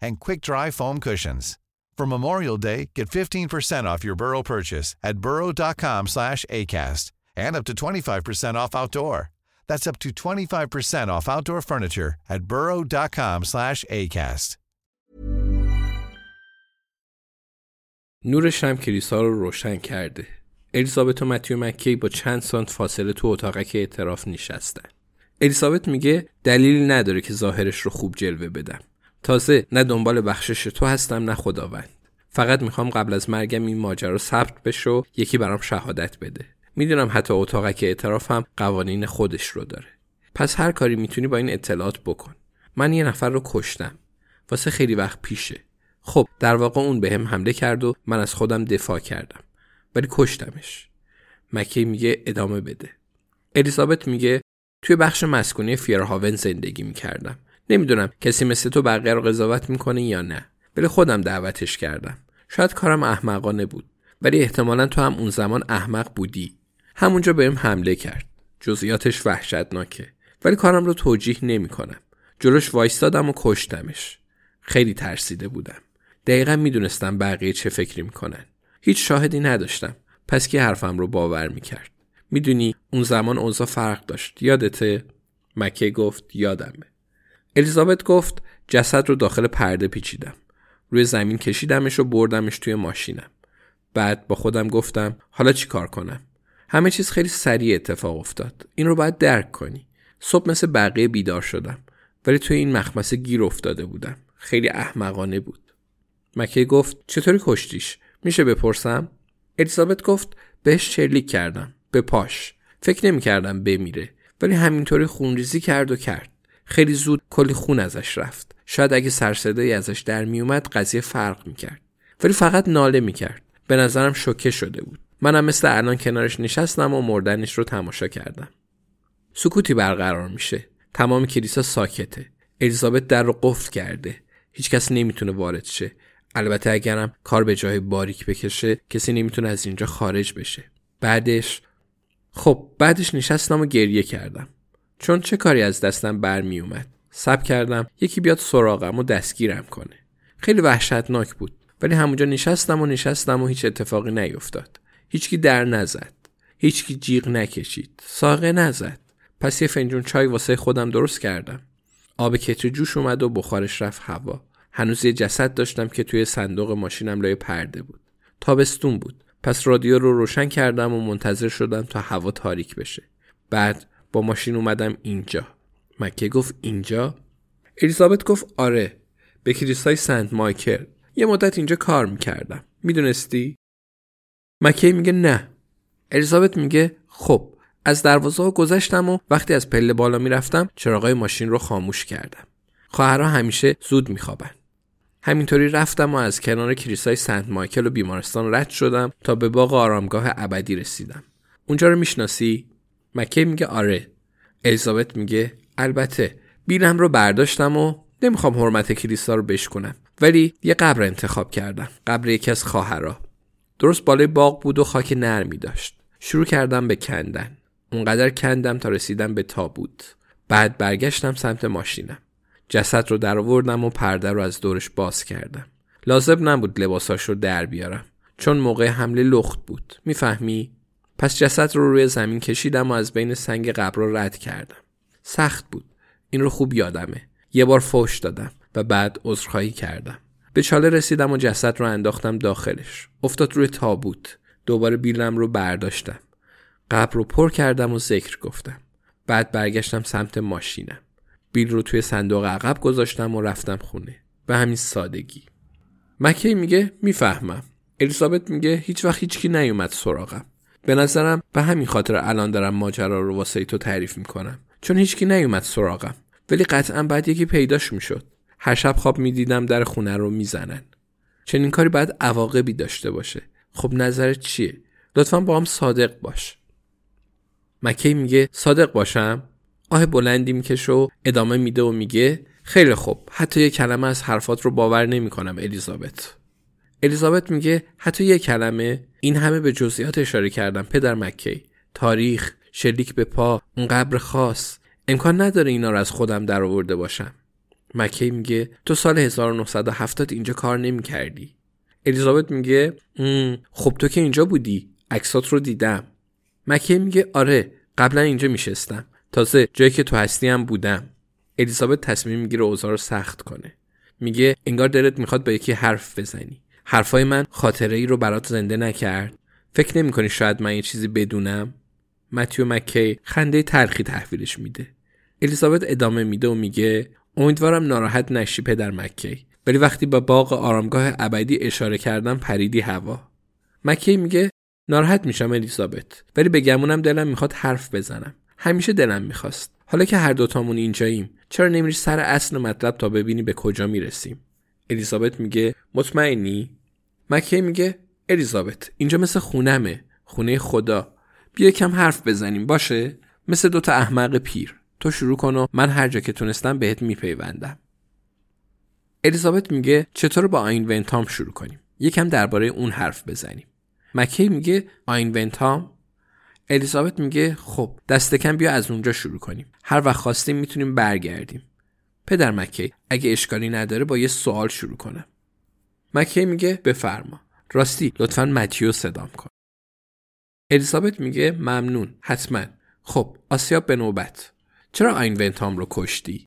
and quick-dry foam cushions. For Memorial Day, get 15% off your Burrow purchase at burrow.com slash ACAST and up to 25% off outdoor. That's up to 25% off outdoor furniture at burrow.com slash ACAST. نورش هم کلیسا رو روشن کرده. الیزابت و متیو مکی با چند سانت فاصله تو اتاقک اعتراف نشستن. الیزابت میگه دلیلی نداره که ظاهرش رو خوب جلوه بدم. تازه نه دنبال بخشش تو هستم نه خداوند. فقط می‌خوام قبل از مرگم این ماجرا ثبت بشه و یکی برام شهادت بده. می‌دونم حتی اتاقک اعتراف هم قوانین خودش رو داره. پس هر کاری می‌تونی با این اطلاعات بکن. من یه نفر رو کشتم. واسه خیلی وقت پیشه. خب در واقع اون به هم حمله کرد و من از خودم دفاع کردم. ولی کشتمش. مکی میگه ادامه بده. الیزابت میگه توی بخش مسکونی فیرهاون زندگی می‌کردم. نمی‌دونم کسی مثل تو بقیه رو قضاوت می‌کنه یا نه. ولی خودم دعوتش کردم. شاید کارم احمقانه بود. ولی احتمالا تو هم اون زمان احمق بودی. همونجا بهم حمله کرد. جزئیاتش وحشتناکه. ولی کارم رو توجیه نمی‌کنم. جلوش وایستادم و کشتمش. خیلی ترسیده بودم. دقیقا می‌دونستم بقیه چه فکری می‌کنن. هیچ شاهدی نداشتم. پس کی حرفم رو باور می‌کرد. می‌دونی اون زمان اوضاع فرق داشت. یادته؟ مکه گفت یادمه. الیزابت گفت جسد رو داخل پرده پیچیدم. روی زمین کشیدمش و بردمش توی ماشینم. بعد با خودم گفتم حالا چی کار کنم؟ همه چیز خیلی سریع اتفاق افتاد. این رو باید درک کنی. صبح مثل بقیه بیدار شدم. ولی توی این مخمسه گیر افتاده بودم. خیلی احمقانه بود. مکه گفت چطوری کشتیش؟ میشه بپرسم؟ الیزابت گفت بهش شلیک کردم. به پاش. فکر نمی کردم بمیره. ولی همینطوری خونریزی کرد و کرد. خیلی زود کلی خون ازش رفت. شاید اگه سرصدایی ازش در میومد قضیه فرق می‌کرد. ولی فقط ناله می‌کرد. به نظرم شوکه شده بود. منم مثل الان کنارش نشستم و مردنش رو تماشا کردم. سکوتی برقرار میشه. تمام کلیسا ساکته. الیزابت در رو قفل کرده. هیچکس نمی‌تونه وارد شه. البته اگرم کار به جای باریک بکشه کسی نمی‌تونه از اینجا خارج بشه. بعدش خب بعدش نشستم و گریه کردم. چون چه کاری از دستم برمی اومد. سب کردم یکی بیاد سراغم و دستگیرم کنه. خیلی وحشتناک بود. ولی همونجا نشستم و نشستم و هیچ اتفاقی نیفتاد. هیچکی در نزد. هیچکی جیغ نکشید. ساقه نزد. پس یه فنجون چای واسه خودم درست کردم. آب کتری جوش اومد و بخارش رفت هوا. هنوز یه جسد داشتم که توی صندوق ماشینم لای پرده بود. تابستون بود. پس رادیو رو روشن کردم و منتظر شدم تا هوا تاریک بشه. بعد با ماشین اومدم اینجا. مکه گفت اینجا؟ الیزابت گفت آره. به کلیسای سنت مایکل. یه مدت اینجا کار می‌کردم. می‌دونستی؟ مکه میگه نه. الیزابت میگه خب از دروازه ها گذشتم و وقتی از پله بالا می‌رفتم چراغای ماشین رو خاموش کردم. خواهرها همیشه زود میخوابن. همینطوری رفتم و از کنار کلیسای سنت مایکل و بیمارستان رد شدم تا به باغ آرامگاه ابدی رسیدم. اونجا رو می‌شناسی؟ مکه میگه آره. الیزابت میگه البته بیلم رو برداشتم و نمی‌خوام حرمت کلیسا رو بشکنم. ولی یه قبر انتخاب کردم. قبر یکی از خواهرها درست بالای باغ بود و خاک نرمی داشت. شروع کردم به کندن. اونقدر کندم تا رسیدم به تابوت. بعد برگشتم سمت ماشینم. جسد رو در آوردم و پرده رو از دورش باز کردم. لازم نبود لباساش رو در بیارم. چون موقع حمله لخت بود. می‌فهمی؟ پس جسد رو روی زمین کشیدم و از بین سنگ قبر رو رد کردم. سخت بود. این رو خوب یادمه. یه بار فوش دادم و بعد عذرخواهی کردم. به چاله رسیدم و جسد رو انداختم داخلش. افتاد روی تابوت. دوباره بیلم رو برداشتم. قبر رو پر کردم و ذکر گفتم. بعد برگشتم سمت ماشینم. بیل رو توی صندوق عقب گذاشتم و رفتم خونه. به همین سادگی. مکی میگه می‌فهمم. الیزابت میگه هیچ وقت هیچکی نیومد سراغم. به نظرم به همین خاطر الان دارم ماجرا رو واسه تو تعریف می‌کنم. چون هیچکی نیومد سراغم. ولی قطعا بعد یکی پیداش می‌شد. هر شب خواب می‌دیدم در خونه رو می‌زنن. چنین کاری باید عواقبی داشته باشه. خب نظرت چیه؟ لطفا با هم صادق باش. مکی میگه صادق باشم؟ آه بلندی می‌کشه و ادامه میده و میگه خیلی خوب. حتی یه کلمه از حرفات رو باور نمی‌کنم الیزابت. الیزابت میگه حتی یه کلمه؟ این همه به جزئیات اشاره کردم پدر مکی. تاریخ شلیک به پا اون قبر خاص. امکان نداره اینا رو از خودم در آورده باشم. مکی میگه تو سال 1970 اینجا کار نمی کردی. الیزابت میگه خب تو که اینجا بودی عکسات رو دیدم. مکی میگه آره قبلا اینجا میشستم. تازه جایی که تو هستی هم بودم. الیزابت تصمیم می‌گیره اوضاع رو سخت کنه. میگه انگار دلت می‌خواد با یکی حرف بزنی. حرفای من خاطره ای رو برات زنده نکرد. فکر نمی‌کنی شاید من یه چیزی بدونم؟ متیو مکی خنده تلخی تحویلش میده. الیزابت ادامه میده و میگه امیدوارم ناراحت نشی پدر مکی. ولی وقتی با باغ آرامگاه ابدی اشاره کردم پریدی هوا. مکی میگه ناراحت میشم الیزابت. ولی به گمونم دلم می‌خواد حرف بزنم. همیشه دلم می‌خواست. حالا که هر دوتامون اینجاییم چرا نمیری سر اصل مطلب تا ببینی به کجا می‌رسیم؟ الیزابت میگه مطمئنی؟ مکی میگه الیزابت اینجا مثل خونمه خونه خدا. بیا کم حرف بزنیم باشه؟ مثل دوتا احمق پیر. تو شروع کن و من هر جا که تونستم بهت میپیوندم. الیزابت میگه چطور با آین ونتام شروع کنیم؟ یکم درباره اون حرف بزنیم. مکی میگه آین ونتام؟ الیزابت میگه خب دست کم بیا از اونجا شروع کنیم. هر وقت خواستیم می‌تونیم برگردیم. پدر مکی اگه اشکالی نداره با یه سوال شروع کنم. مکی میگه؟ بفرما. راستی لطفا متیو صدام کن. الیزابت میگه ممنون حتما. خب آسیاب به نوبت. چرا آین ونتام رو کشتی؟